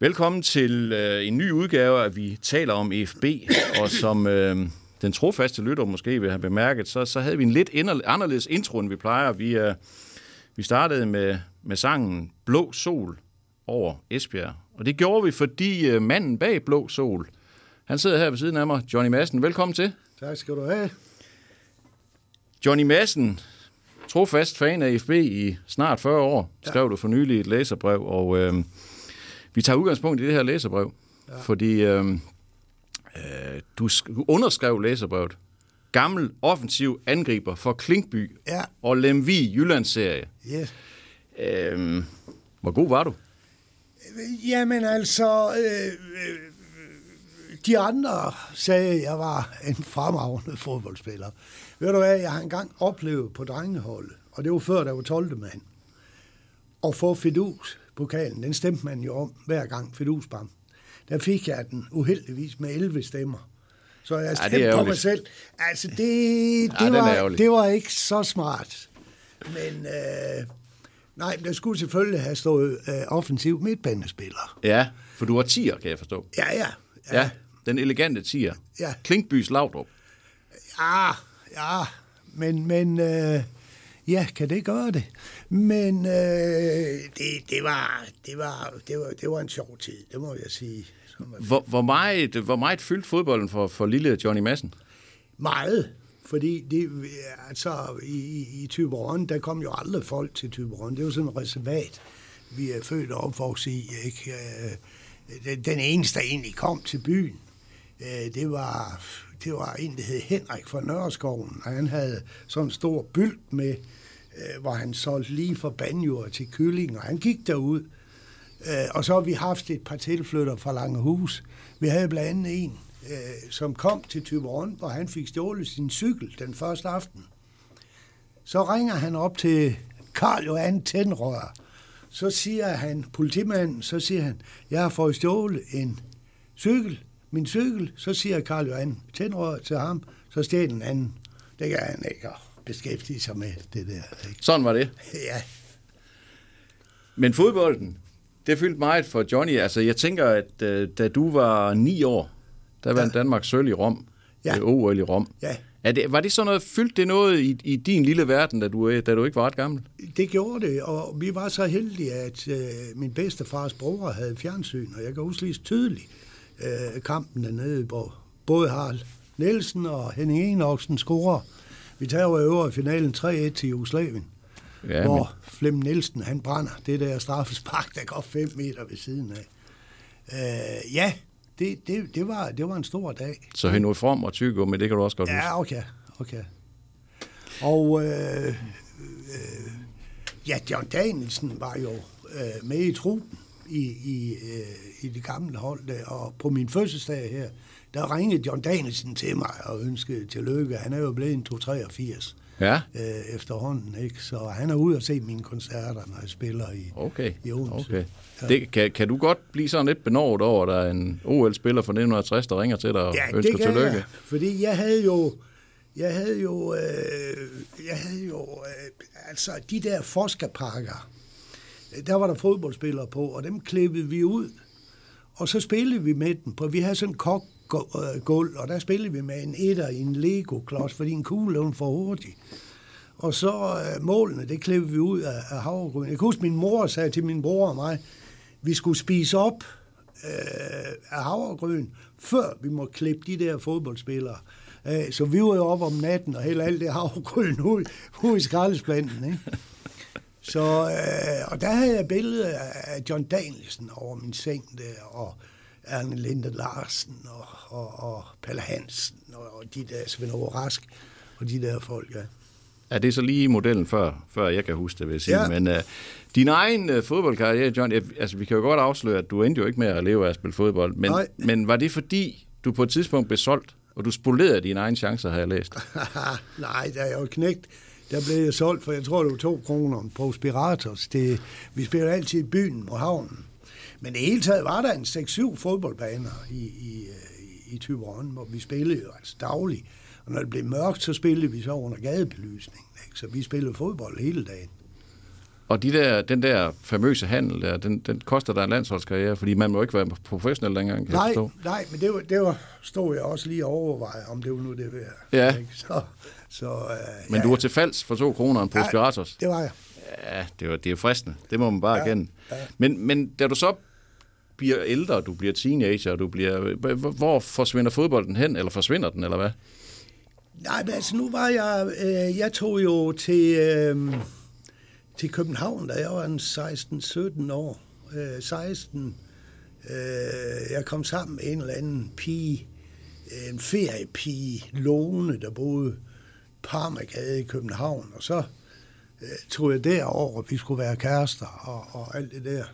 Velkommen til øh, en ny udgave af Vi taler om EFB, og som øh, den trofaste lytter måske vil have bemærket, så, så havde vi en lidt anderledes intro, end vi plejer. Vi, øh, vi startede med, med sangen Blå Sol over Esbjerg, og det gjorde vi, fordi øh, manden bag Blå Sol, han sidder her ved siden af mig, Johnny Madsen. Velkommen til. Tak skal du have. Johnny Madsen, trofast fan af EFB i snart 40 år, skrev ja. du for nylig et læserbrev, og øh, vi tager udgangspunkt i det her læserbrev, ja. fordi øh, øh, du underskrev læserbrevet. Gammel offensiv angriber for Klinkby ja. og Lemvi Jyllandsserie. Yes. Øh, hvor god var du? Jamen altså, øh, øh, de andre sagde, at jeg var en fremragende fodboldspiller. Ved du hvad, jeg har engang oplevet på drengeholdet, og det var før, der var 12. mand, at få Fidus pokalen, den stemte man jo om hver gang Fidus bam. Der fik jeg den uheldigvis med 11 stemmer. Så jeg stemte ja, på mig selv. Altså, det, det, ja, var, det var ikke så smart. Men øh, nej, der skulle selvfølgelig have stået øh, offensiv midtbanespiller. Ja, for du var tiger, kan jeg forstå. Ja, ja. Ja, ja den elegante tiger. Ja. Klinkbys Lavdrup. Ja, ja, men, men øh, ja, kan det gøre det? Men øh, det, det, var, det, var, det, var, det var en sjov tid, det må jeg sige. Hvor, hvor, meget, hvor meget fyldt fodbolden for, for lille Johnny Madsen? Meget, fordi det, altså, i, i Tyberon, der kom jo aldrig folk til Tyberon. Det var sådan en reservat, vi er født og opvokset i. Ikke? Øh, den eneste, der egentlig kom til byen, øh, det var det var en, der hed Henrik fra Nørreskoven, og han havde sådan en stor bylt med, øh, hvor han solgte lige for banjord til kylling, og han gik derud. Øh, og så har vi haft et par tilflytter fra Langehus. Vi havde blandt andet en, øh, som kom til Tyberon, hvor han fik stjålet sin cykel den første aften. Så ringer han op til Karl Johan Tændrør. Så siger han, politimanden, så siger han, jeg har fået stjålet en cykel min cykel, så siger Karl Johan tændrør til ham, så stjæl den anden. Det kan han ikke beskæftige sig med, det der. Ikke? Sådan var det? Ja. Men fodbolden, det fyldte meget for Johnny. Altså, jeg tænker, at uh, da du var ni år, der vandt ja. Danmark sølv i Rom. Ja. OL i Rom. Ja. Er det, var det sådan noget, fyldte det noget i, i din lille verden, da du, da du ikke var ret gammel? Det gjorde det, og vi var så heldige, at uh, min bedstefars bror havde fjernsyn, og jeg kan huske lige tydeligt, øh, kampen dernede, hvor både Harald Nielsen og Henning Enoksen scorer. Vi tager jo øver i finalen 3-1 til Jugoslavien, ja, hvor men... Flem Nielsen han brænder det der straffespark, der går 5 meter ved siden af. Øh, ja, det, det, det, var, det var en stor dag. Så nu form og tygo, men det kan du også godt Ja, okay. okay. Og øh, øh, ja, John Danielsen var jo øh, med i truppen i, i, øh, i det gamle hold der. Og på min fødselsdag her, der ringede John Danielsen til mig og ønskede tillykke. Han er jo blevet en 283 ja. øh, efterhånden, ikke? Så han er ude og se mine koncerter, når jeg spiller i, okay. i Odense. Okay. Ja. Det, kan, kan du godt blive sådan lidt benådet over, at der er en OL-spiller fra 1960, der ringer til dig og ja, ønsker det kan tillykke? Jeg, fordi jeg havde jo jeg havde jo, øh, jeg havde jo øh, altså de der forskerpakker, der var der fodboldspillere på, og dem klippede vi ud. Og så spillede vi med dem, på vi havde sådan en kok Øh, gulv, og der spillede vi med en etter i en Lego-klods, fordi en kugle var for hurtig. Og så øh, målene, det klippede vi ud af, af havregryn. Jeg kan huske, min mor sagde til min bror og mig, vi skulle spise op øh, af havregryn, før vi må klippe de der fodboldspillere. Øh, så vi var jo op om natten og hælde alt det havregryn ud, ud i skraldespanden. Ikke? Så, øh, og der havde jeg billeder af John Danielsen over min seng der, og Erne Linde Larsen, og, og, og Palle Hansen, og, og de der Svend Rask, og de der folk, ja. Er det så lige modellen før, før jeg kan huske det, vil jeg sige. Ja. Men uh, din egen uh, fodboldkarriere, John, altså vi kan jo godt afsløre, at du endte jo ikke med at leve af at spille fodbold. Men, men var det fordi, du på et tidspunkt blev solgt, og du spolerede dine egne chancer, har jeg læst? Nej, der er jo knægt der blev jeg solgt for, jeg tror, det var to kroner på Spiratos. Det, vi spillede altid i byen på havnen. Men det hele taget var der en 6-7 fodboldbaner i, i, i, i Tyberon, hvor vi spillede jo altså dagligt. Og når det blev mørkt, så spillede vi så under gadebelysning. Ikke? Så vi spillede fodbold hele dagen. Og de der, den der famøse handel, der, den, den koster dig en landsholdskarriere, fordi man må ikke være professionel længere, kan nej, jeg forstå. Nej, men det var, det var, stod jeg også lige og overveje, om det var nu det værd. Ja. Ikke? Så, så, uh, Men ja, du var til falds for to kroner en pose Ja. Det var jeg. Ja, det, var, det er fristende. Det må man bare Ja, erkende. ja. Men, men da du så bliver ældre, du bliver teenager, du bliver, hvor- forsvinder fodbolden hen, eller forsvinder den, eller hvad? Nej, men altså nu var jeg, øh, jeg tog jo til, øh, til København, da jeg var en 16-17 år. Øh, 16. Øh, jeg kom sammen med en eller anden pige, en feriepige, Lone, der boede Parmagade i København, og så øh, tog jeg derover, vi skulle være kærester og, og alt det der.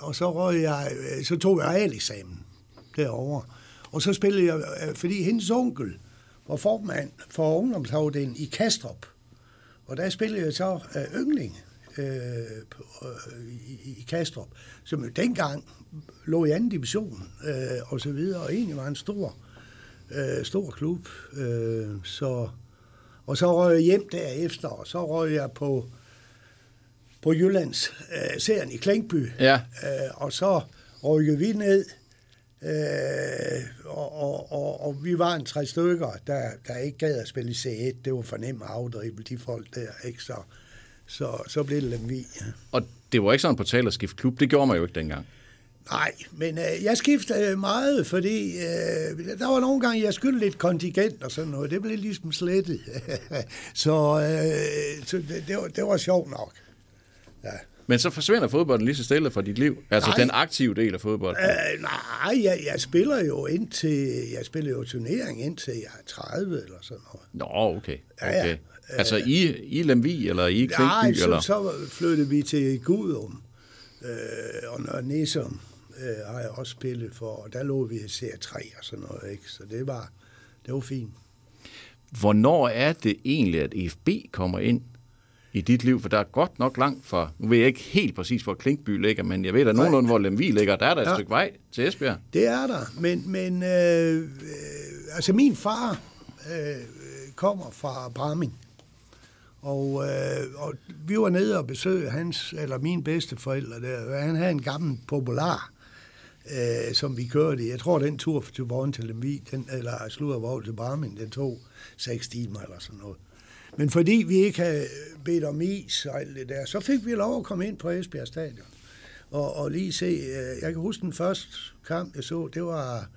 Og så, røg jeg, øh, så tog jeg realeksamen derovre. Og så spillede jeg, øh, fordi hendes onkel var formand for ungdomsafdelingen i Kastrup. Og der spillede jeg så øh, yndling øh, på, øh, i, i Kastrup, som jo dengang lå i anden division øh, og så videre, og egentlig var en stor, øh, stor klub. Øh, så, og så røg jeg hjem derefter, og så røg jeg på, på Jyllands øh, serien i Klinkby. Ja. Øh, og så rykkede vi ned, øh, og, og, og, og vi var en tre stykker, der, der ikke gad at spille i C1. Det var for nemt at afdrible de folk der, ikke? Så, så, så blev det Lemvi. Ja. Og det var ikke sådan på tale at skifte klub. Det gjorde man jo ikke dengang. Nej, men øh, jeg skiftede meget, fordi øh, der var nogle gange, jeg skyldte lidt kontingent og sådan noget. Det blev ligesom slettet. så øh, så det, det, var, det var sjovt nok. Ja. Men så forsvinder fodbolden lige så stille fra dit liv. Altså Nej. den aktive del af fodbolden. Øh, nej, jeg, jeg spiller jo indtil, jeg spiller jo turnering indtil jeg er 30 eller sådan noget. Nå, okay. Ja, ja. okay. Altså i, i Lemvi, eller i Nej, Klinkby, så, eller? så flyttede vi til Gudum, øh, og Nørre Nissum øh, har jeg også spillet for, og der lå vi i serie 3 og sådan noget, ikke? Så det var, det var fint. Hvornår er det egentlig, at EFB kommer ind i dit liv? For der er godt nok langt fra, nu ved jeg ikke helt præcis, hvor Klinkby ligger, men jeg ved da nogenlunde, hvor Lemvi ligger. Der er der et Ja. stykke vej til Esbjerg. Det er der, men, men øh, øh, altså min far øh, kommer fra Bramming, og, øh, og vi var nede og besøgte hans, eller mine bedsteforældre der. Han havde en gammel popular, øh, som vi kørte i. Jeg tror, den tur fra Tyborg til Lemvig, den, eller Sludervog til Bramming, den tog seks timer eller sådan noget. Men fordi vi ikke havde bedt om is og alt det der, så fik vi lov at komme ind på Esbjerg Stadion. Og, og lige se, øh, jeg kan huske den første kamp, jeg så, det var,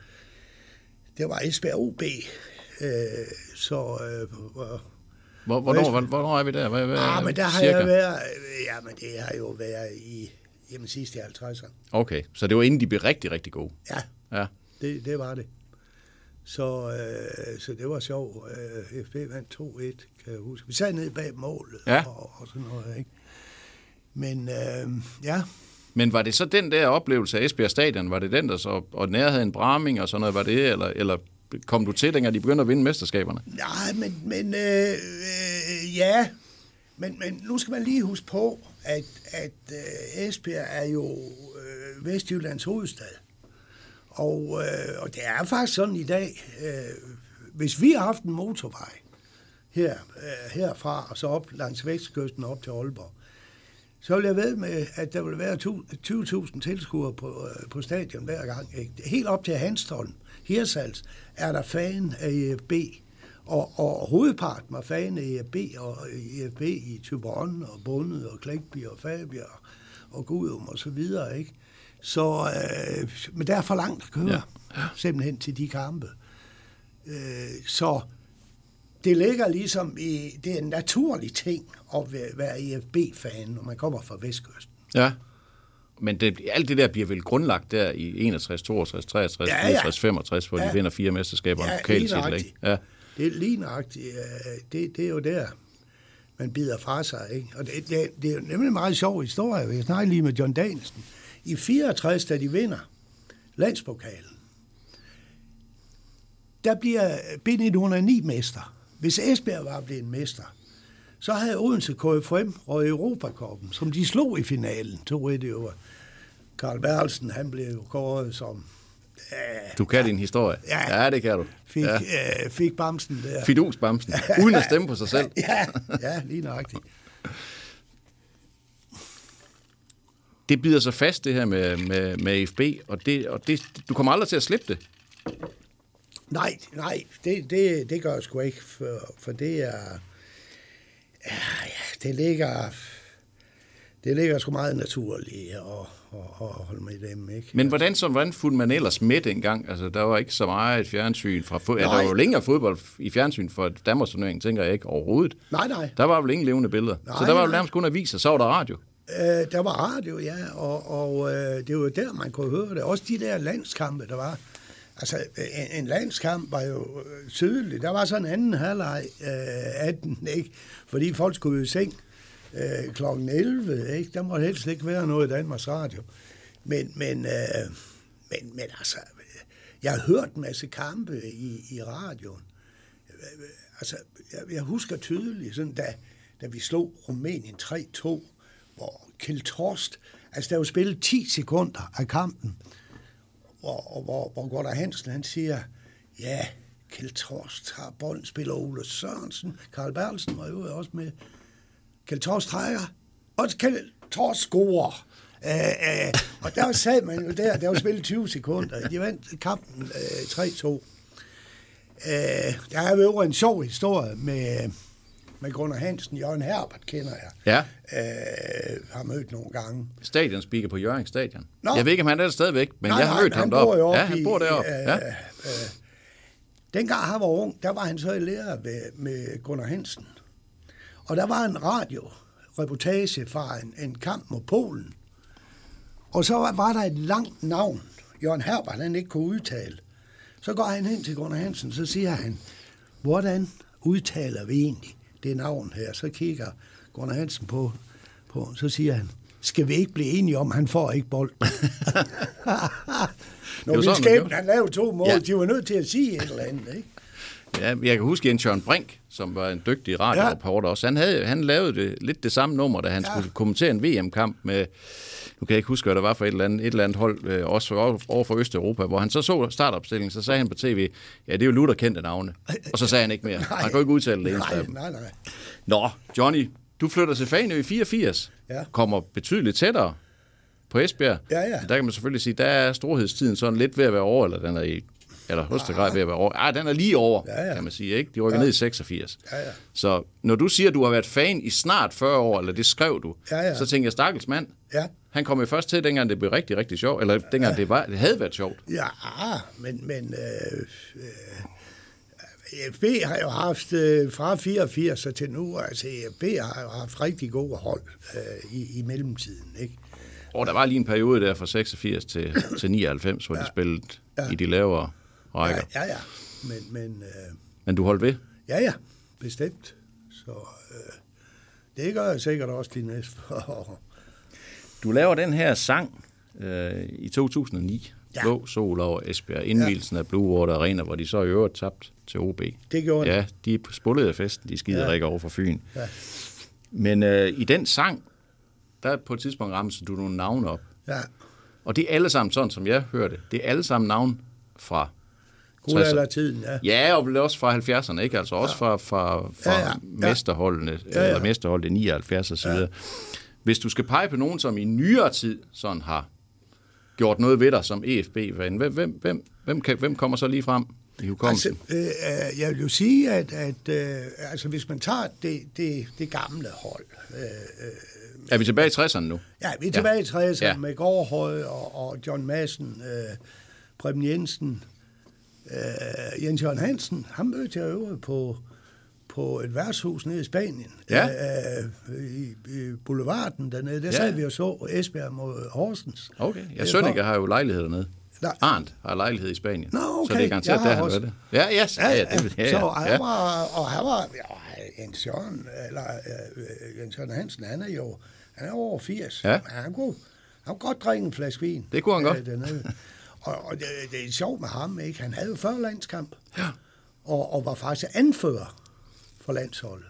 det var Esbjerg OB. Øh, så, øh, hvor- Hvor, hvornår, hvor, hvornår er vi der? Hvad, hvad, ah, men der har cirka? jeg været, ja, men det har jo været i, jamen sidst i 50'erne. Okay, så det var inden de blev rigtig, rigtig gode. Ja, Ja. det, det var det. Så, øh, så det var sjovt. Øh, FB vandt 2-1, kan jeg huske. Vi sad nede bag målet Ja. og, og sådan noget, ikke? Men øh, ja, Men var det så den der oplevelse af Esbjerg Stadion, var det den, der så, og nærheden Braming og sådan noget, var det, eller, eller kom du til, dengang de begyndte at vinde mesterskaberne? Nej, men, men øh, øh, ja, men, men nu skal man lige huske på, at, at øh, Esbjerg er jo øh, Vestjyllands hovedstad. Og, øh, og det er faktisk sådan i dag, øh, hvis vi har haft en motorvej her, øh, herfra og så op langs vestkysten op til Aalborg, så vil jeg ved med, at der vil være 20.000 tilskuere på, øh, på stadion hver gang. Ikke? Helt op til Hanstholm, Hirsals, er der fan af EFB. Og, og hovedparten var fan af EFB og EFB i Tyborn og Bundet og Klækby og Fabia og Gudum og så videre. Ikke? Så, øh, men der er for langt at køre, Ja. ja. simpelthen til de kampe. Øh, så det ligger ligesom i, det er en naturlig ting at være, være EFB-fan, når man kommer fra Vestkysten. Ja. Men det, alt det der bliver vel grundlagt der i 61, 62, 63, Ja, ja. 64, 65, hvor ja. de vinder fire mesterskaber og Ja, pokaltitel, lige ikke? Ja. Det er lige nøjagtigt, øh, det, det er jo der, man bider fra sig. Ikke? Og det, det, det er jo nemlig en meget sjov historie. Jeg snakkede lige med John Danielsen. I 64, da de vinder landspokalen, der bliver B909 mester. Hvis Esbjerg var blevet mester, så havde Odense KFM og Europakoppen, som de slog i finalen. To det jo. Karl Berlsen, han blev jo kåret som øh, Du kan din historie. Ja. ja det kan du. fik, Ja. ja. øh, fik bamsen der. Fidusbamsen, uden at stemme på sig selv. Ja, ja lige nøjagtigt. det bider sig fast, det her med, med, med AFB, og, det, og det, du kommer aldrig til at slippe det. Nej, nej, det, det, det gør jeg sgu ikke, for, for det er... Ja, det ligger... Det ligger sgu meget naturligt at, at, at holde med dem, ikke? Men hvordan, så, hvordan fulgte man ellers med dengang? Altså, der var ikke så meget et fjernsyn fra fodbold. Ja, der var jo længere fodbold i fjernsyn for Danmarks turnering, tænker jeg ikke overhovedet. Nej, nej. Der var vel ingen levende billeder. Nej, så der var jo nærmest kun aviser, så var der radio. Øh, der var radio, ja, og, og øh, det var der, man kunne høre det. Også de der landskampe, der var. Altså, en, en landskamp var jo øh, sydlig. Der var så en anden halvleg øh, 18, ikke? Fordi folk skulle jo i seng øh, kl. 11, ikke? Der måtte helst ikke være noget i Danmarks Radio. Men, men, øh, men, men altså, jeg har hørt en masse kampe i, i radioen. Øh, øh, altså, jeg, jeg husker tydeligt, sådan, da, da vi slog Rumænien 3-2, hvor Kjeld Torst, altså der var spillet 10 sekunder af kampen, hvor, hvor, hvor Gunnar Hansen, han siger, ja, Kjeld Torst har bolden, spiller Ole Sørensen, Karl Berlsen var jo også med, Kjeld Torst trækker, og Kjeld Torst scorer. Æh, uh, og der sad man jo der, der var spillet 20 sekunder. De vandt kampen øh, 3-2. Æh, øh, der er jo en sjov historie med, med Gunnar Hansen. Jørgen Herbert kender jeg. Ja. Uh, har mødt nogle gange. Stadion speaker på Jørgen Stadion. Nå. Jeg ved ikke, om han er der stadigvæk, men nej, jeg har nej, mødt ham deroppe. Ja, han bor deroppe. Uh, ja. uh, dengang han var ung, der var han så i lærer med, med Gunnar Hansen. Og der var en radioreportage fra en, en kamp mod Polen. Og så var, var der et langt navn, Jørgen Herbert, han ikke kunne udtale. Så går han hen til Gunnar Hansen, så siger han, hvordan udtaler vi egentlig det navn her? Så kigger Gunnar Hansen på, på så siger han, skal vi ikke blive enige om, han får ikke bold? Når vi skæbne, han lavede to mål, ja. de var nødt til at sige et eller andet, ikke? Ja, jeg kan huske Jens Jørgen Brink, som var en dygtig radioreporter ja. også. Han, havde, han lavede det, lidt det samme nummer, da han ja. skulle kommentere en VM-kamp med, nu kan jeg ikke huske, hvad der var for et eller andet, et eller andet hold, øh, også over for Østeuropa, hvor han så så startopstillingen, så sagde han på tv, ja, det er jo Luther kendte navne. Og så sagde han ikke mere. Nej. Han kunne ikke udtale det nej, nej, nej. Nå, Johnny, du flytter til Fanø i 84, ja. kommer betydeligt tættere på Esbjerg. Ja, ja. Der kan man selvfølgelig sige, der er storhedstiden sådan lidt ved at være over, eller den er i eller højeste grad ved at være over. Ah, den er lige over, ja, ja. kan man sige. Ikke? De rykker ja. ned i 86. Ja, ja. Så når du siger, at du har været fan i snart 40 år, eller det skrev du, ja, ja. så tænker jeg, stakkels mand. Ja. Han kom jo først til, dengang det blev rigtig, rigtig sjovt, eller dengang det, var, det havde været sjovt. Ja, men, men øh, øh, FB har jo haft øh, fra 84 til nu, altså FB har jo haft rigtig gode hold øh, i, i mellemtiden, ikke? Og der var lige en periode der fra 86 til, til 99, hvor ja. de spillede ja. i de lavere rækker. Ja, ja, ja. Men, men, øh, men du holdt ved? Ja, ja, bestemt. Så øh, det gør jeg sikkert også de næste år. Du laver den her sang øh, i 2009, ja. Blå Sol over Esbjerg, indvielsen ja. af Blue Water Arena, hvor de så i øvrigt tabt til OB. Det gjorde Ja, de spullede festen, de skider ja. ikke over for Fyn. Ja. Men øh, i den sang, der på et tidspunkt ramte du nogle navne op. Ja. Og det er alle sammen, sådan som jeg hørte, det er alle sammen navn fra Guldaldertiden, ja. Ja, og også fra 70'erne, ikke? Altså også ja. fra, fra, fra ja, ja. mesterholdene, ja, ja. eller mesterholdet i 79 og så videre. Ja. Hvis du skal pege på nogen, som i nyere tid sådan har gjort noget ved dig som EFB-fan, hvem, hvem, hvem, hvem, kan, hvem kommer så lige frem i hukommelsen? Altså, øh, jeg vil jo sige, at, at øh, altså, hvis man tager det, det, det gamle hold... Øh, er vi tilbage i 60'erne nu? Ja, vi er tilbage ja. i 60'erne ja. med Gårdhøj og, og John Madsen, øh, Preben Jensen, øh, Jens Jørgen Hansen, han mødte jeg øvrigt på, på et værtshus nede i Spanien. Ja. Øh, i, I boulevarden dernede. Der ja. sad vi og så Esbjerg mod Horsens. Okay. Ja, Sønneke har jo lejlighed dernede. Der. Arndt har lejlighed i Spanien. Nå, okay. Så det er garanteret, der han også... det. Ja, yes. ja, ja, det, ja, ja. Så han var, og han var, ja, Jens Jørgen, eller uh, Jens Jørgen Hansen, han er jo, han er over 80. Ja. Han kunne, han kunne godt drikke en flaske vin. Det kunne han godt. Dernede. Og, og det, det er sjovt med ham, ikke? Han havde jo før landskamp. Ja. Og, og var faktisk anfører for landsholdet.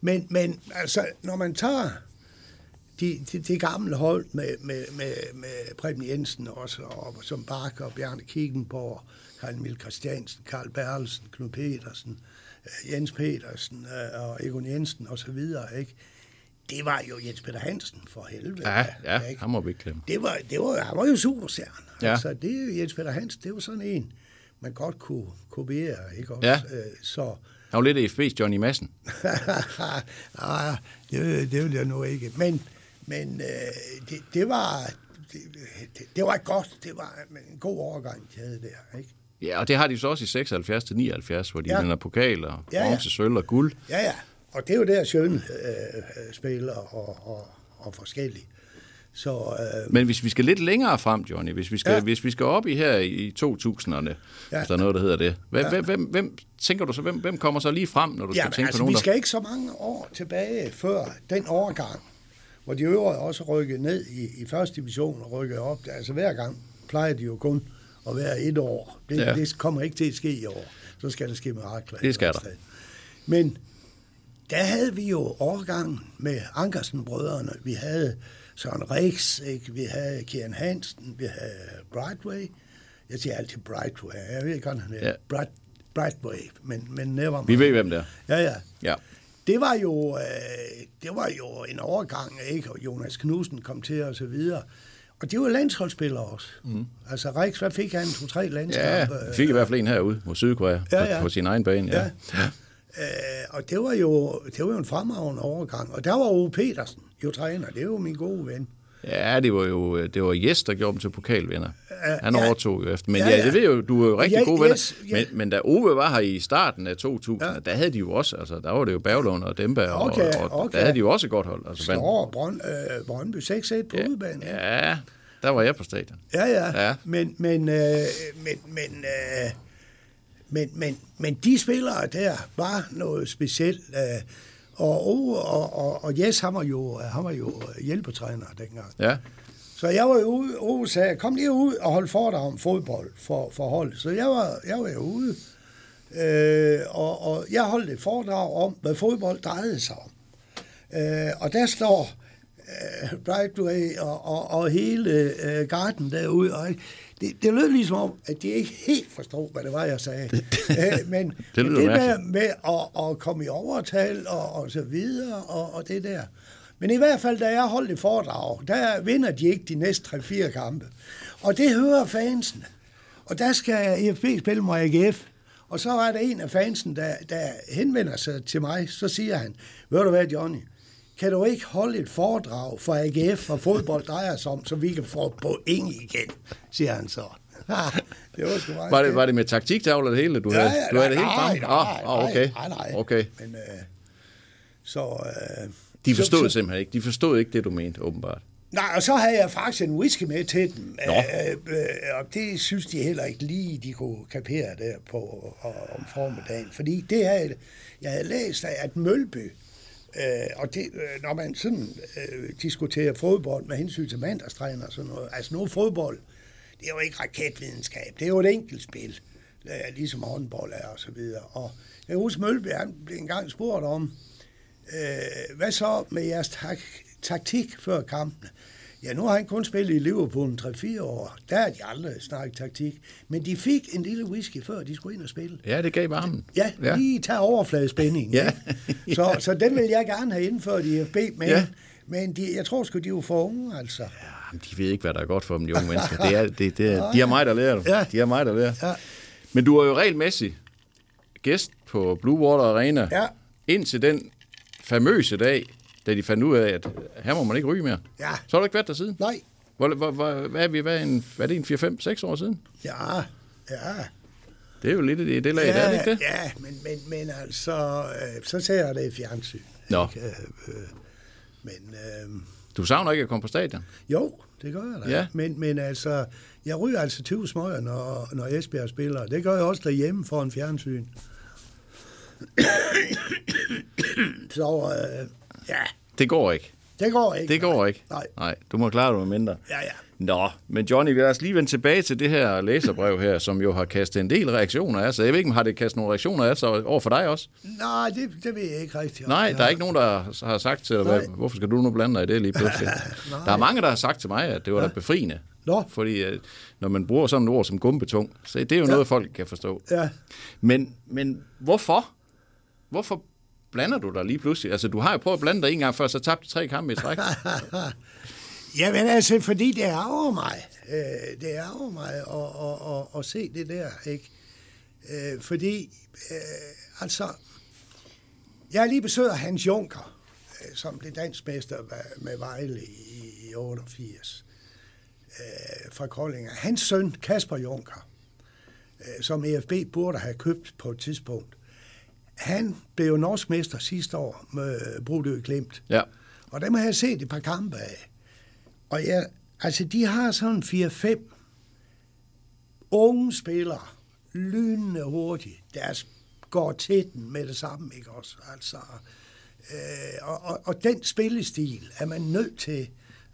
Men, men altså, når man tager de, de, de gamle hold med, med, med, med Preben Jensen også, og som Bakker, Bjarne Kikkenborg, Karl Emil Christiansen, Karl Berlsen, Knud Petersen, Jens Petersen og Egon Jensen og så videre, ikke? det var jo Jens Peter Hansen for helvede. Ja, ja, ikke? ham må vi ikke glemme. Det var, det var, han var jo superstjerne. Ja. Altså, det er jo Jens Peter Hansen, det var sådan en, man godt kunne kopiere, ikke også? Ja. Øh, Så, Han var lidt FB's Johnny Madsen. nej, det, det vil jeg nu ikke. Men, men øh, det, det, var, det, det, var godt, det var en god overgang, de havde der, ikke? Ja, og det har de så også i 76 til 79, hvor de Ja. vinder pokal og Ja, ja. bronze, sølv og guld. Ja, ja. Og det er jo der Sjøen øh, spiller og, og, og forskellige. Så øh, Men hvis vi skal lidt længere frem, Johnny, hvis vi skal, Ja. hvis vi skal op i her i 2000'erne, Ja. hvis der er noget, der hedder det, hvem, ja. hvem, hvem, tænker du så, hvem, hvem kommer så lige frem, når du ja, skal tænke altså, på nogen, vi der... skal ikke så mange år tilbage før den overgang, hvor de øvrige også rykkede ned i, i første division og rykkede op. Altså hver gang plejer de jo kun at være et år. Det, ja. Det kommer ikke til at ske i år. Så skal der ske mirakler. Det skal der. Men der havde vi jo overgangen med Ankersen-brødrene. Vi havde Søren Rix, ikke? vi havde Kieran Hansen, vi havde Brightway. Jeg siger altid Brightway. Jeg ved ikke, hvad han er. Ja. Bright, Brightway, men, men never Vi ved, hvem det er. Ja, ja. Ja. Det var jo, øh, det var jo en overgang, ikke? Og Jonas Knudsen kom til og så videre. Og det var landsholdsspillere også. Mm. Altså Rix, hvad fik han? To-tre Ja, landskampe? vi fik i hvert fald en herude mod Sydkorea Ja, ja, ja. ja. På, på sin egen bane. Ja. Ja. ja. Øh, og det var, jo, det var jo en fremragende overgang. Og der var Ove Petersen jo træner. Det er jo min gode ven. Ja, det var jo det var Jes, der gjorde dem til pokalvinder. Han ja. overtog jo efter. Men Ja, ja, ja. det ved jo, du er jo rigtig Ja, gode venner. Jes, ja. Men, men da Ove var her i starten af 2000, Ja. der havde de jo også, altså der var det jo Berglund og Demba, Okay, og, og okay. der havde de jo også et godt hold. Altså, Slår over Brøn, øh, Brøndby 6-1 på ja, udbanen. Ja, Ja, der var jeg på stadion. ja. ja. Ja. Men, men, øh, men, men, øh, men, men, men de spillere der var noget specielt. Øh, og, og, og, og Jes, han var jo, han var jo hjælpetræner dengang. Ja, Så jeg var jo ude, Ove sagde, kom lige ud og hold foredrag om fodbold for, for hold. Så jeg var, jeg var jo ude, øh, og, og jeg holdt et foredrag om, hvad fodbold drejede sig om. Øh, og der står øh, Brightway og, og, og hele øh, garden derude, og det, det lød ligesom om, at de ikke helt forstod, hvad det var, jeg sagde. øh, men Det men det med, med at, at komme i overtal og, og så videre, og, og det der. Men i hvert fald, da jeg holdt et foredrag, der vinder de ikke de næste 3-4 kampe. Og det hører fansene. Og der skal EFB spille mod AGF. Og så var der en af fansen, der, der henvender sig til mig, så siger han, ved du hvad, Johnny, kan du ikke holde et foredrag for AGF og fodbold drejer sig om, så vi kan få point igen, siger han så. Det var sgu var det, var det med taktiktavler det hele, du Ja, havde? ja, du havde det helt nej, frem? nej, Ah, ah, okay. nej, nej. okay. Men, øh, så, øh, De så- forstod så, det simpelthen ikke. De forstod ikke det, du mente, åbenbart. Nej, og så havde jeg faktisk en whisky med til dem. Nå. Øh, øh, og det synes de heller ikke lige, de kunne kapere der på og, om formiddagen. Fordi det havde, jeg havde læst af, at Mølby, øh, og det, øh, når man sådan øh, diskuterer fodbold med hensyn til mandagstræner og sådan noget, altså nu fodbold, det er jo ikke raketvidenskab, det er jo et enkelt spil, ligesom håndbold er og så videre. Og jeg husker Mølby, han blev engang spurgt om, øh, hvad så med jeres tak- taktik før kampene? Ja, nu har han kun spillet i Liverpool 3-4 år. Der har de aldrig snakket taktik. Men de fik en lille whisky, før de skulle ind og spille. Ja, det gav varmen. Ja, ja. lige tage overfladespændingen. Ja. så, så den vil jeg gerne have indført i FB, men, ja. Ja. men de, jeg tror sgu, de er jo for unge, altså. Jamen, de ved ikke, hvad der er godt for dem, de unge mennesker. Det er, det, det er, de har mig, der lærer det. Ja. De har mig, der lærer. Ja. Men du er jo regelmæssig gæst på Blue Water Arena. Ja. Indtil den famøse dag, da de fandt ud af, at her må man ikke ryge mere. Ja. Så har du ikke været der siden? Nej, Hvor, hvor, hvor, hvad er vi? Hvad er, en, hvad er det, en 4, 5, 6 år siden? ja, ja. Det er jo lidt i det lag, ja, er det ikke det? Ja, men, men, men altså, øh, så ser jeg det i fjernsyn. Nå. Ikke? Øh, øh, men øh, Du savner ikke at komme på stadion? jo, det gør jeg da. Ja. Men, men altså, jeg ryger altså 20 smøger, når, når Esbjerg spiller. Det gør jeg også derhjemme for en fjernsyn. så øh, ja, Det går ikke. det går ikke. Det går ikke. Nej. Nej, du må klare dig med mindre. Ja, ja. Nå, men Johnny, lad os lige vende tilbage til det her læserbrev her, som jo har kastet en del reaktioner af sig. Jeg ved ikke, om har det kastet nogle reaktioner af sig over for dig også? Nej, det, det ved jeg ikke rigtigt. Nej, der er ikke nogen, der har sagt til dig, hvad, hvorfor skal du nu blande dig i det lige pludselig? Der er mange, der har sagt til mig, at det var da befriende. Nå. Fordi øh, når man bruger sådan et ord som gumbetung, så det er jo ja. noget, folk kan forstå. Ja, Men, men hvorfor? Hvorfor blander du dig lige pludselig? Altså, du har jo prøvet at blande dig en gang før, så tabte tre kampe i træk. Jamen altså, fordi det er over mig. Øh, det er over mig at, at, at, at se det der, ikke? Øh, fordi, øh, altså, jeg lige besøgt Hans Junker, øh, som blev dansmester med Vejle i, i 88 øh, fra Kolding. Hans søn, Kasper Junker, øh, som EFB burde have købt på et tidspunkt, han blev jo norsk mester sidste år med Brudø Klemt. Ja. Og dem har jeg set et par kampe af. Og ja, altså de har sådan 4-5 unge spillere, lynende hurtigt. Deres går til den med det samme, ikke også? Altså, øh, og, og, og den spillestil er man nødt til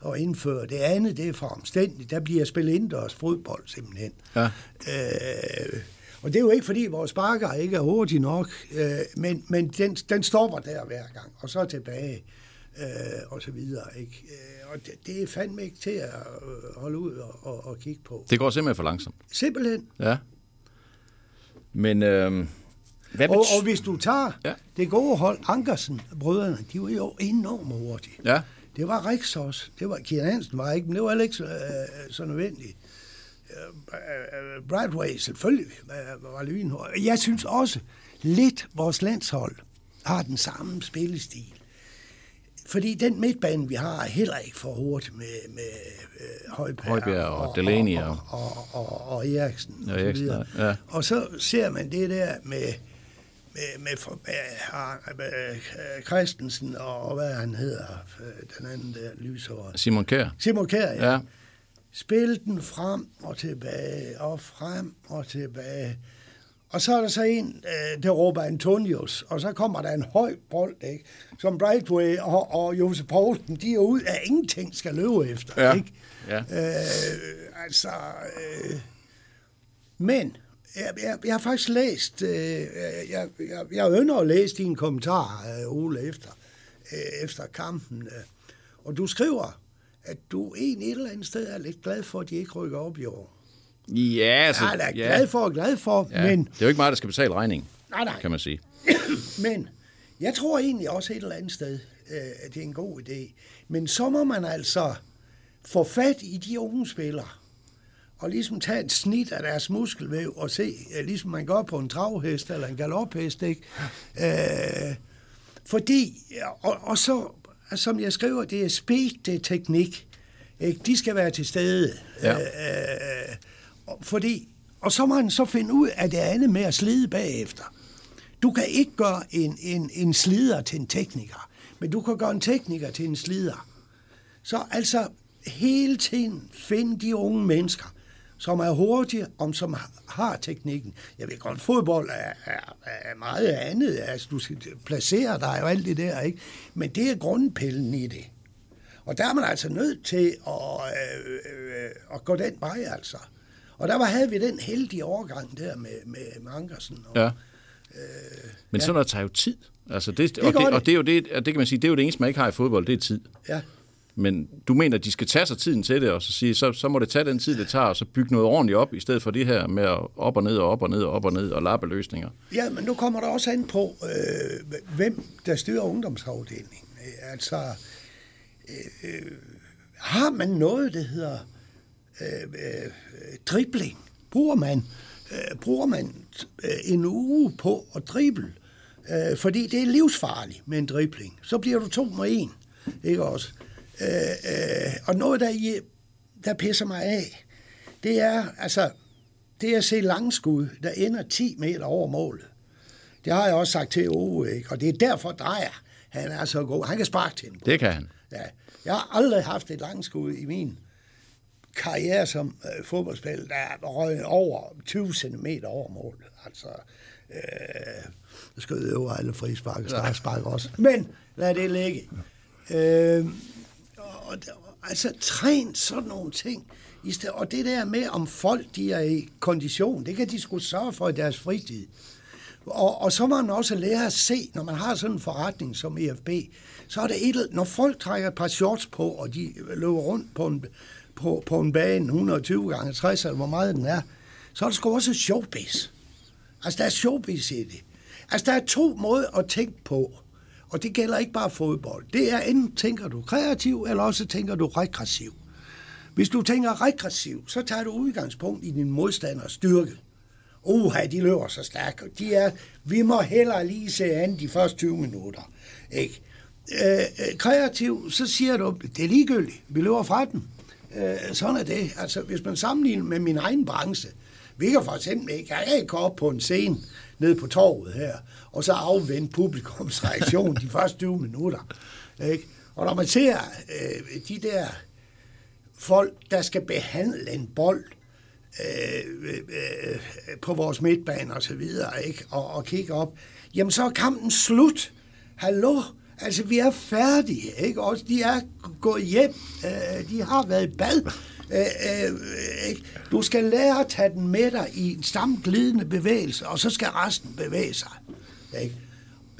at indføre. Det andet, det er for omstændigt. Der bliver spillet indendørs fodbold simpelthen. Ja. Øh, og det er jo ikke, fordi vores sparker ikke er hurtige nok, øh, men, men den, den stopper der hver gang, og så tilbage, øh, og så videre. Ikke? Øh, og det, det er fandme ikke til at øh, holde ud og, og, og kigge på. Det går simpelthen for langsomt. Simpelthen. Ja. Men øh, hvad Og, og hvis du tager Ja. det gode hold, Ankersen, brødrene, de var jo enormt hurtige. Ja, Det var også. Det var Kian Hansen var ikke, men det var heller ikke så, øh, så nødvendigt. Øh, Bradway selvfølgelig var lynhård. Jeg synes også lidt vores landshold har den samme spillestil. Fordi den midtbane, vi har, er heller ikke for hurtigt med, med øh, Højbjerg, Højbjerg og Delaney og, og, og, og, og Eriksen. Og, så Eriksen, videre. ja. og så ser man det der med, med, med, for- med, med, med Christensen og, og hvad han hedder, øh, den anden der lyshårede. Simon Kjær. Simon Kjær, ja. Ja. Spil den frem og tilbage, og frem og tilbage. Og så er der så en, øh, der råber Antonius, og så kommer der en høj bold, ikke? som Brightway og, og Jose Poulsen, de er ud af ingenting skal løbe efter. Ja. Ikke? Ja. Øh, altså, øh, men jeg, jeg, jeg har faktisk læst, øh, jeg, jeg, jeg ønsker at læse dine kommentarer, øh, Ole, efter, øh, efter kampen. Øh. Og du skriver, at du egentlig et eller andet sted er lidt glad for, at de ikke rykker op i år. Ja, altså... Jeg er da glad for og glad for, ja. men, Det er jo ikke mig, der skal betale regningen, nej, nej, kan man sige. men jeg tror egentlig også et eller andet sted, øh, at det er en god idé. Men så må man altså få fat i de unge spillere, og ligesom tage et snit af deres muskelvæv og se, øh, ligesom man gør på en travhest eller en galophest, ikke? Øh, fordi, og, og så, som jeg skriver, det er speed, det er teknik. Ikke? De skal være til stede. Ja. Øh, fordi, og så må man så finde ud af det andet med at slide bagefter. Du kan ikke gøre en, en, en slider til en tekniker, men du kan gøre en tekniker til en slider. Så altså hele tiden finde de unge mennesker, som er hurtige, og som har teknikken. Jeg ved godt, fodbold er, er, er meget andet. Altså, du skal placere dig og alt det der, ikke? Men det er grundpillen i det. Og der er man altså nødt til at, øh, øh, øh at gå den vej, altså. Og der var, havde vi den heldige overgang der med, med, med Ankersen. Og, Ja. Men ja. sådan noget tager jo tid. Altså det, Det og, det, det. og det er jo det, og det kan man sige, det er jo det eneste, man ikke har i fodbold, det er tid. ja. Men du mener, at de skal tage sig tiden til det, og så sige, så, så må det tage den tid, det tager, og så bygge noget ordentligt op, i stedet for det her med at op og ned og op og ned og op og ned og lappe løsninger. Ja, men nu kommer der også an på, øh, hvem der styrer ungdomsafdelingen. Øh, Altså, øh, øh, har man noget, der hedder øh, øh, dribling? Bruger man, øh, bruger man øh, en uge på at drible? Øh, fordi det er livsfarligt med en dribling. Så bliver du to mod en, ikke også? Øh, øh, og noget, der, i- der pisser mig af, det er, altså, det er at se langskud, der ender 10 meter over målet. Det har jeg også sagt til Ove, ikke? og det er derfor Drejer, han er så god. Han kan sparke til den. Det kan han. Ja. Jeg har aldrig haft et langskud i min karriere som øh, fodboldspiller, der er røget over 20 cm over målet. Altså, øh, jeg skød over alle frispark og straffespark også. Men lad det ligge. Øh, og, altså, træn sådan nogle ting. I stedet, og det der med, om folk de er i kondition, det kan de skulle sørge for i deres fritid. Og, og så må man også lære at se, når man har sådan en forretning som EFB, så er det et, når folk trækker et par shorts på, og de løber rundt på en, på, på en bane 120 gange 60, eller hvor meget den er, så er der sgu også showbiz. Altså, der er showbiz i det. Altså, der er to måder at tænke på. Og det gælder ikke bare fodbold. Det er enten tænker du kreativ, eller også tænker du regressiv. Hvis du tænker regressiv, så tager du udgangspunkt i din modstanders styrke. Uha, de løber så stærkt. De er, vi må hellere lige se an de første 20 minutter. Ikke? Øh, øh, kreativ, så siger du, det er ligegyldigt, vi løber fra den. Øh, sådan er det. Altså, hvis man sammenligner med min egen branche, vi kan for eksempel ikke, jeg ikke gå op på en scene nede på torvet her, og så afvente publikums reaktion de første 20 minutter. Ikke? Og når man ser øh, de der folk, der skal behandle en bold øh, øh, øh, på vores midtbane og så videre, ikke? Og, og kigge op, jamen så er kampen slut. Hallo? Altså, vi er færdige, ikke? Også de er gået hjem. Øh, de har været i bad. Øh, øh, ikke? Du skal lære at tage den med dig i en sammenglidende bevægelse, og så skal resten bevæge sig. Ikke?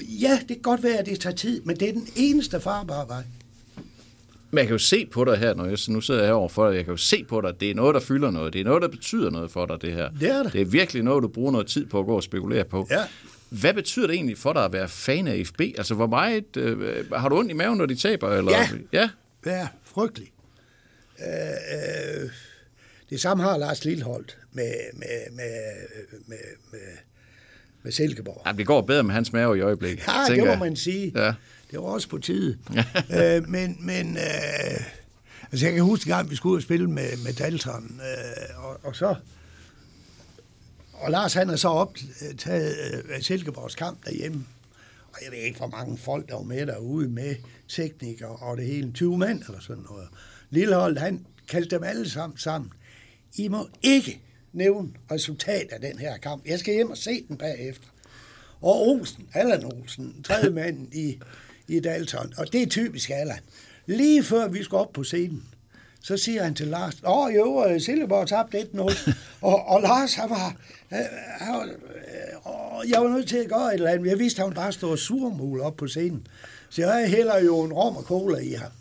Ja, det kan godt være, at det tager tid, men det er den eneste farbare vej. Men jeg kan jo se på dig her, når jeg nu sidder jeg over for dig, jeg kan jo se på dig, det er noget, der fylder noget. Det er noget, der betyder noget for dig, det her. Det er det. Det er virkelig noget, du bruger noget tid på at gå og spekulere på. Ja. Hvad betyder det egentlig for dig at være fan af FB? Altså, hvor meget... Øh, har du ondt i maven, når de taber? Eller? Ja. Ja, Ja, frygteligt. Øh, øh, det samme har Lars Lilleholdt med, med, med, med, med, med Silkeborg. Jamen, det går bedre med hans mave i øjeblikket. Ja, det må jeg. man sige. Ja. Det var også på tide. øh, men men øh, altså jeg kan huske en gang, vi skulle ud og spille med, med Dalton, øh, og, og så... Og Lars han har så optaget øh, Silkeborgs kamp derhjemme. Og jeg ved ikke, hvor mange folk, der var med derude med teknikere og det hele. 20 mand eller sådan noget. Lillehold, han kaldte dem alle sammen sammen. I må ikke nævne resultatet af den her kamp. Jeg skal hjem og se den bagefter. Og Olsen, Allan Olsen, tredje mand i, i Dalton, og det er typisk Allan. Lige før vi skal op på scenen, så siger han til Lars, åh jo, øh, Silkeborg tabte 1-0, og, og Lars, han var, øh, han var øh, jeg var nødt til at gøre et eller andet. Jeg vidste, at han bare stod surmul op på scenen. Så jeg hælder jo en rom og cola i ham,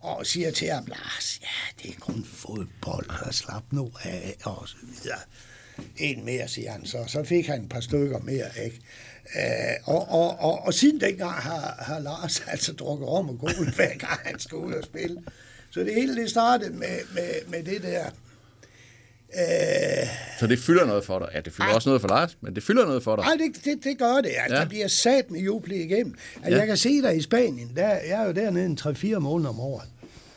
og siger til ham, Lars, ja, det er kun fodbold, og slap nu af, og så videre. En mere, siger han så. Så fik han et par stykker mere, ikke? Øh, og, og, og, og siden dengang har, har Lars altså drukket om og cola, hver gang han skal ud og spille. Så det hele det startede med, med, med det der. Øh, Så det fylder noget for dig. Ja, det fylder Ej. også noget for Lars, men det fylder noget for dig. Nej, det, det, det gør det. Altså, ja. Der bliver sat med jubel igennem. Altså, Ja. Jeg kan se dig i Spanien. Der, jeg er jo dernede en 3-4 måneder om året.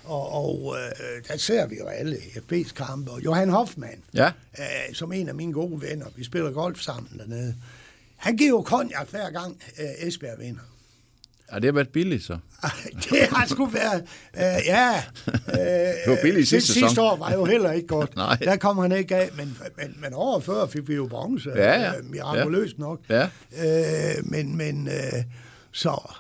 Og, og øh, der ser vi jo alle FB's kampe. Og Johan Hoffmann, Ja. øh, som en af mine gode venner, vi spiller golf sammen dernede. Han giver jo konjak hver gang øh, Esbjerg vinder. Ja, det har været billigt, så. det har sgu været... Øh, ja. Øh, Det var billigt sidste sæson. Sidste år var jo heller ikke godt. Nej. Der kom han ikke af, men, men, men året før fik vi jo bronze. Ja, ja. Øh, mirakuløst nok. Ja. Øh, men, men øh, så...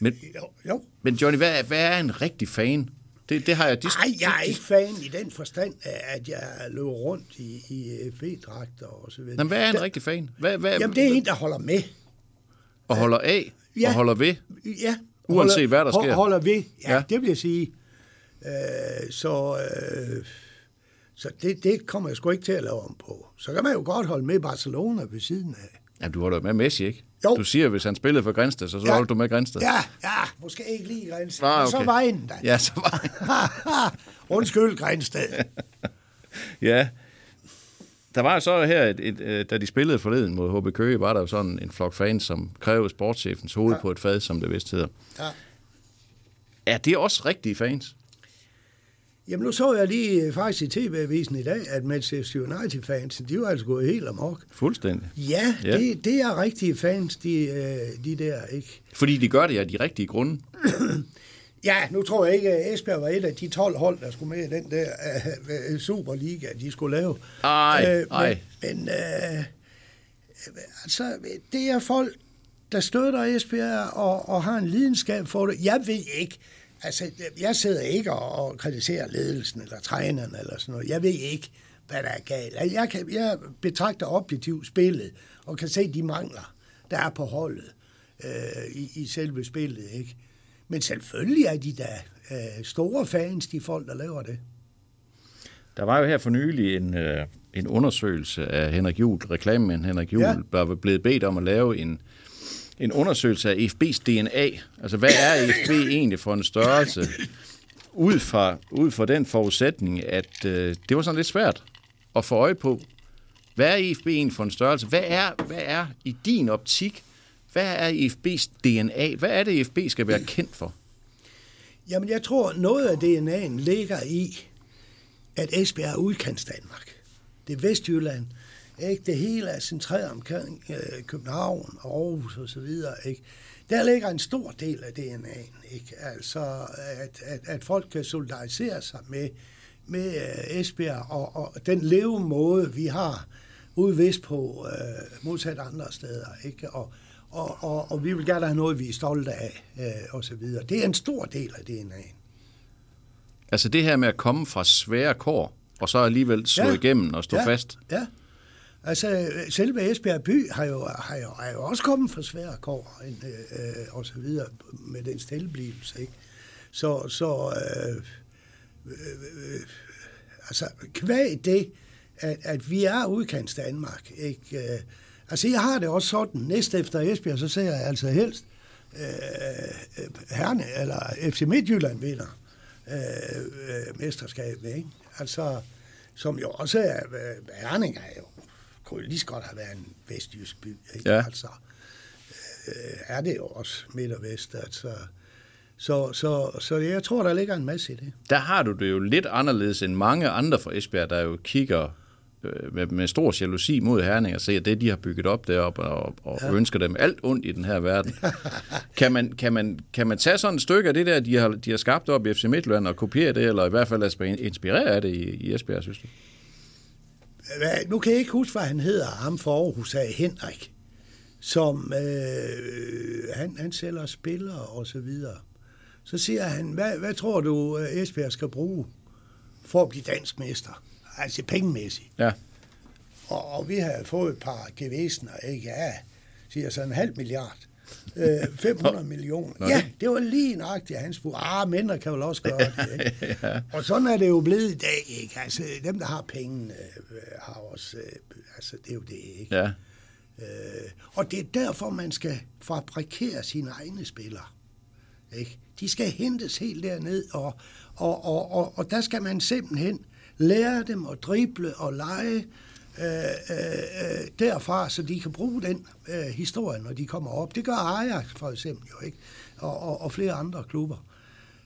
Men, Jo, jo. men Johnny, hvad, hvad er en rigtig fan? Det, det har jeg... De, Ej, jeg er ikke fan i den forstand, at jeg løber rundt i, i FB-dragter og så videre. Jamen, hvad er en Der- rigtig fan? Hvad, hvad, Jamen, det er en, der holder med. Og holder af, Ja. og holder ved. Ja. Uanset hvad der sker. Holder ved, ja, Ja. det vil jeg sige. Øh, så øh, så det, det kommer jeg sgu ikke til at lave om på. Så kan man jo godt holde med Barcelona ved siden af. Ja, du holder med Messi, ikke? Jo. Du siger, hvis han spillede for Grænsted, så, så Ja. holdt du med Grænsted. Ja, ja, måske ikke lige Grænsted. Ah, Men så okay. var en der. Ja, så var Undskyld, Grænsted. Ja. Der var jo så her, et, et, øh, da de spillede forleden mod HB Køge, var der jo sådan en flok fans, som krævede sportschefens hoved ja. På et fad, som det vist hedder. Ja. Er det også rigtige fans? Jamen, nu så jeg lige øh, faktisk i TV-avisen i dag, at Manchester United-fans, de var altså gået helt amok. Fuldstændig. Ja, Ja. ja. Det, det er rigtige fans, de, øh, de der, ikke? Fordi de gør det af de rigtige grunde. Ja, nu tror jeg ikke, at Esbjerg var et af de 12 hold, der skulle med i den der uh, Superliga, de skulle lave. Ej, Øh, ej. Men, men uh, altså, det er folk, der støtter Esbjerg og, og har en lidenskab for det. Jeg ved ikke, altså, jeg sidder ikke og, og kritiserer ledelsen eller træneren eller sådan noget. Jeg ved ikke, hvad der er galt. Altså, Jeg, kan, jeg betragter objektivt spillet og kan se de mangler, der er på holdet øh, i, i selve spillet, ikke? Men selvfølgelig er de da øh, store fans, de folk, der laver det. Der var jo her for nylig en, øh, en undersøgelse af Henrik Juhl, reklamemand Henrik Juhl, ja. Var blevet bedt om at lave en, en undersøgelse af EFB's DNA. Altså, hvad er EFB egentlig for en størrelse? Ud fra, ud fra den forudsætning, at øh, det var sådan lidt svært at få øje på, hvad er EFB egentlig for en størrelse? Hvad er, hvad er i din optik, hvad er IFB's DNA? Hvad er det, IFB skal være kendt for? Jamen, jeg tror, noget af DNA'en ligger i, at Esbjerg er udkants Danmark. Det er Vestjylland. Ikke? Det hele er centreret omkring øh, København og Aarhus og så videre. Ikke? Der ligger en stor del af DNA'en. Ikke? Altså, at, at, at folk kan solidarisere sig med, med øh, Esbjerg og, og den levemåde, vi har ude vest på, øh, modsat andre steder. Ikke? Og, og, og, og vi vil gerne have noget, vi er stolte af, øh, og så videre. Det er en stor del af DNA'en. Altså det her med at komme fra svære kår, og så alligevel slå ja. igennem og stå ja. fast. Ja, altså selve Esbjerg by har jo, har jo, har jo også kommet fra svære kår øh, og så videre med den stilleblivelse, ikke? Så, så øh, øh, øh, altså kvæg det, at, at vi er udkants Danmark, ikke? Øh, altså jeg har det også sådan, næste efter Esbjerg, så ser jeg altså helst øh, øh Herne, eller FC Midtjylland vinder øh, øh, mesterskabet, ikke? Altså, som jo også er, øh, Herning er jo, kunne lige så godt have været en vestjysk by, ikke? Ja. Altså, øh, er det jo også midt og vest, altså, så, så, så jeg tror, der ligger en masse i det. Der har du det jo lidt anderledes end mange andre fra Esbjerg, der jo kigger med, med stor jalousi mod Herning og ser det, de har bygget op deroppe, og, og ja. ønsker dem alt ondt i den her verden. kan, man, kan, man, kan man tage sådan et stykke af det der, de har, de har skabt op i FC Midtjylland, og kopiere det, eller i hvert fald lade sig inspirere af det i, i Esbjerg, synes du? Nu kan jeg ikke huske, hvad han hedder, ham for Aarhus af Henrik, som øh, han, han sælger spillere og så videre. Så siger han, hvad, hvad tror du, øh, Esbjerg skal bruge for at blive dansk mester? Altså pengemæssigt. Ja. Og, og vi har fået et par gevæsener, ikke? Ja, siger så en halv milliard. Øh, 500 millioner. Nå, Ja, det- var lige nøjagtigt hans bud. Ah, mindre kan vel også gøre det, ikke? Og sådan er det jo blevet i dag, ikke? Altså, dem, der har penge, øh, har også... Øh, altså, det er jo det, ikke? Ja. Øh, og det er derfor, man skal fabrikere sine egne spillere. Ikke? De skal hentes helt derned, og, og, og, og, og der skal man simpelthen lære dem at drible og lege øh, øh, øh, derfra, så de kan bruge den øh, historie, når de kommer op. Det gør Ajax for eksempel jo, ikke? Og, og, og flere andre klubber.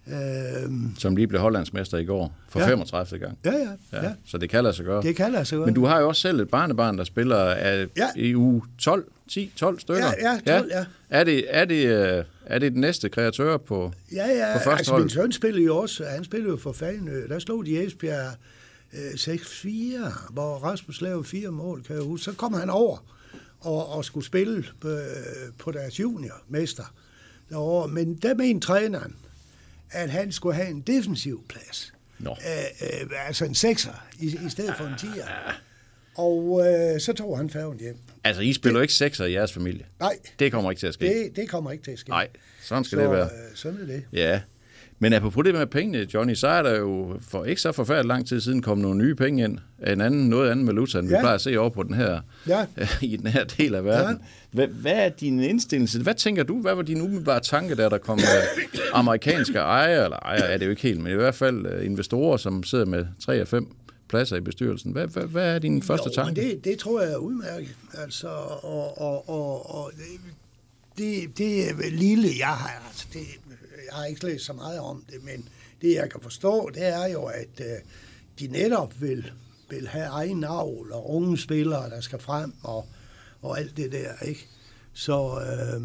Øh, Som lige blev hollandsmester i går for Ja. 35. gang. ja, ja, Ja, ja, ja. Så det kan lade sig gøre. det kan lade sig gøre. Men du har jo også selv et barnebarn, der spiller af Ja. EU 12, 10, 12 stykker. Ja, ja, 12, ja. Er det, er det, øh, er det den næste kreatør på, Ja, ja, på første altså hold? min søn spillede jo også, han spillede jo for Fanø, der slog de Esbjerg øh, 6-4, hvor Rasmus lavede fire mål, kan jeg huske. Så kom han over og, og skulle spille på, på deres juniormester derovre. Men der mente træneren, at han skulle have en defensiv plads. Nå. Øh, øh, altså en sekser i, i stedet for en tier. Og øh, så tog han færgen hjem. Altså, I spiller jo ikke sekser i jeres familie. Nej, Det kommer ikke til at ske. det, det kommer ikke til at ske. Nej, sådan skal så, det være. Øh, sådan er det. Ja. Men apropos det med pengene, Johnny, så er der jo for ikke så forfærdeligt lang tid siden kommet nogle nye penge ind af en anden, noget andet valuta, end vi Ja. plejer at se over på den her, Ja. i den her del af verden. Hvad, hvad er din indstilling? Hvad tænker du? Hvad var din umiddelbare tanke, der der kom øh, amerikanske ejere, eller ejere er det jo ikke helt, men i hvert fald øh, investorer, som sidder med tre af fem pladser i bestyrelsen. Hvad, hvad, hvad er din første jo, tanke? Det, det tror jeg er udmærket. Altså, og, og, og, og det, det, det er lille, jeg har, altså det, jeg har ikke læst så meget om det, men det jeg kan forstå, det er jo, at øh, de netop vil, vil have egen avl og unge spillere, der skal frem og, og alt det der, ikke? Så, øh,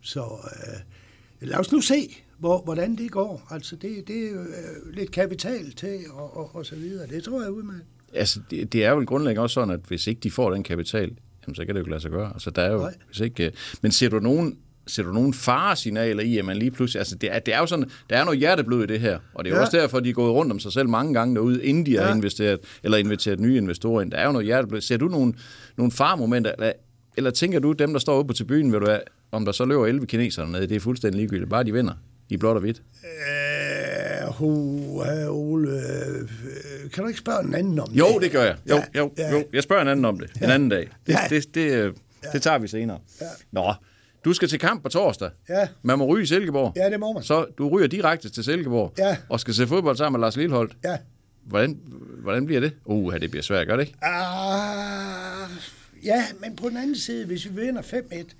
så øh, lad os nu se, hvor, hvordan det går. Altså, det, det er jo øh, lidt kapital til, og, og, og så videre. Det tror jeg udmærket. Altså, det, det er jo grundlæggende også sådan, at hvis ikke de får den kapital, jamen, så kan det jo ikke lade sig gøre. Altså, der er jo, Nej. hvis ikke, øh, men ser du nogen, ser du nogen faresignaler i, at man lige pludselig... Altså, det er, det er jo sådan, der er noget hjerteblod i det her, og det er jo Ja. også derfor, de er gået rundt om sig selv mange gange derude, inden de har Ja. investeret, eller inviteret nye investorer ind. Der er jo noget hjerteblod. Ser du nogle, nogle faremomenter, eller, eller tænker du, dem, der står ude på tribunen, vil du være, om der så løber 11 kinesere dernede, det er fuldstændig ligegyldigt. Bare de vinder i blåt og hvidt. Øh, hu, øh, Ole, øh, kan du ikke spørge en anden om Jo, det? det gør jeg. Jo, Ja, jo, ja. jo. Jeg spørger en anden om det en anden dag. Det, Ja. det, det, det, det tager vi senere. Ja. Nå, Du skal til kamp på torsdag. Ja. Man må ryge i Silkeborg. Ja, det må man. Så du ryger direkte til Silkeborg. Ja. Og skal se fodbold sammen med Lars Lilleholdt. Ja. Hvordan, hvordan bliver det? Uh, det bliver svært, gør det ikke? Ah, ja, men på den anden side, hvis vi vinder 5-1,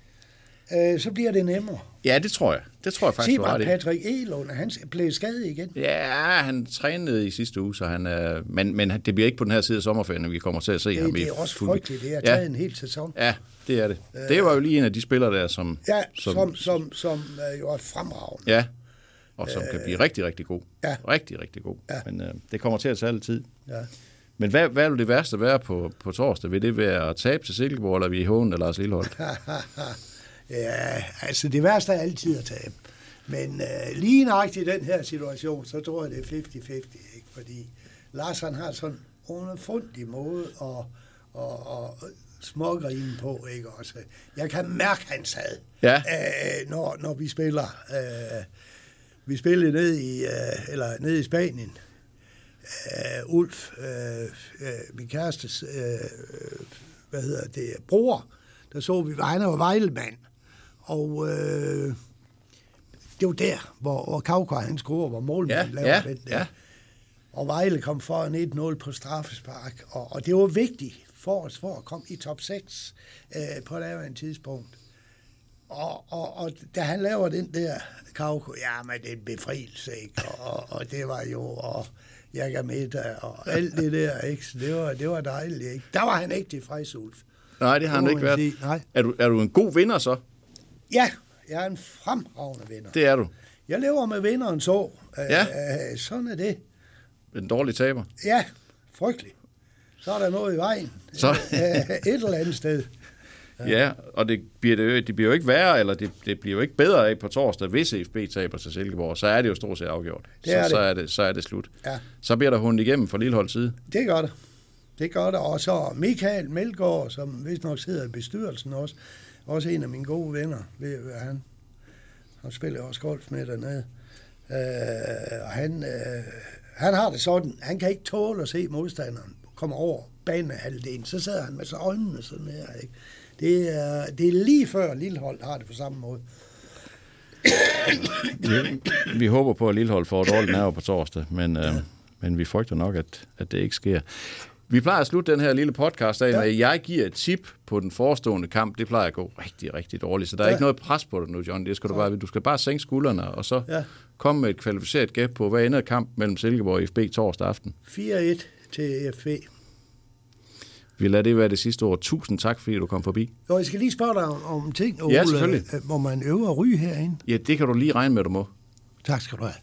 øh, så bliver det nemmere. Ja, det tror jeg. Det tror jeg faktisk, Se bare. Patrick Elund, han blev skadet igen. Ja, han trænede i sidste uge, så han er... Men, men det bliver ikke på den her side af sommerferien, at vi kommer til at se ham. Det, i det er også frygteligt, det har Ja. taget en hel sæson. Ja, det er det. Det var jo lige en af de spillere der, som... Ja, som, som, som øh, jo er fremragende. Ja, og som kan blive rigtig, rigtig god. ja. Rigtig, rigtig god. Ja. Men øh, det kommer til at tage lidt tid. Ja. Men hvad, hvad vil det værste være på, på torsdag? Vil det være at tabe til Silkeborg, eller er vi i hånden eller Lars Lilleholdt? ja, altså det værste er altid at tabe. Men øh, lige nøjagtigt i den her situation, så tror jeg, det er 50-50, ikke? Fordi Lars han har sådan en underfundig måde at, at, at smågrine på, ikke også? Jeg kan mærke hans had, Ja. øh, når, når vi spiller. Øh, vi spillede ned i, øh, eller ned i Spanien. Øh, Ulf, øh, øh, min kærestes, øh, hvad hedder det, bror, der så vi, han var Vejlemand. Og øh, det var der, hvor, hvor Kavkar, han scorer, hvor målmanden Ja, laver ja, den der. ja. Og Vejle kom foran 1-0 på straffespark, og, og det var vigtigt for os for at komme i top 6 øh, på her tidspunkt. Og, og, og da han laver den der Kauko, ja, men det er en befrielse, ikke? Og, og, det var jo, og jeg er middag, og alt det der, ikke? Så det var, det var dejligt, ikke? Der var han ikke tilfreds, Ulf. Nej, det har han ikke været. sige. Nej. Er du, er du en god vinder så? Ja, jeg er en fremragende vinder. Det er du. Jeg lever med vinderen så. Øh, Ja. øh, sådan er det. En dårlig taber. Ja, frygteligt. Så er der noget i vejen. Så- Øh, Et eller andet sted. Ja, ja og det bliver, det, det bliver jo ikke værre, eller det, det bliver jo ikke bedre af på torsdag, hvis FB taber til Silkeborg. Så er det jo stort set afgjort. Det er så, det. Så, er det, så er det slut. Ja. Så bliver der hundet igennem for Lilleholds side. Det gør det. Det gør det. Og så Michael Melgaard, som vist nok sidder i bestyrelsen også. Også en af mine gode venner. Ved, han, han spiller også golf med dernede. Øh, og han, øh, han har det sådan, han kan ikke tåle at se modstanderen komme over banehalvdelen. Så sidder han med så øjnene sådan her. Ikke? Det, er, det er lige før Lillehold har det på samme måde. Vi, vi håber på, at Lillehold får dårligt nerve på torsdag, men, øh, men vi frygter nok, at, at det ikke sker. Vi plejer at slutte den her lille podcast af, Ja. med, jeg giver et tip på den forestående kamp. Det plejer at gå rigtig, rigtig dårligt, så der er Ja. ikke noget pres på dig nu, John. Det skal du, bare, du skal bare sænke skuldrene, og så Ja. komme med et kvalificeret gæt på, hvad ender kamp mellem Silkeborg og FB torsdag aften. 4-1 til FV. Vi lader det være det sidste ord. Tusind tak, fordi du kom forbi. Og jeg skal lige spørge dig om, om ting, Ja, Ole. selvfølgelig. Øh, Må man øve at ryge herinde? Ja, det kan du lige regne med, du må. Tak skal du have.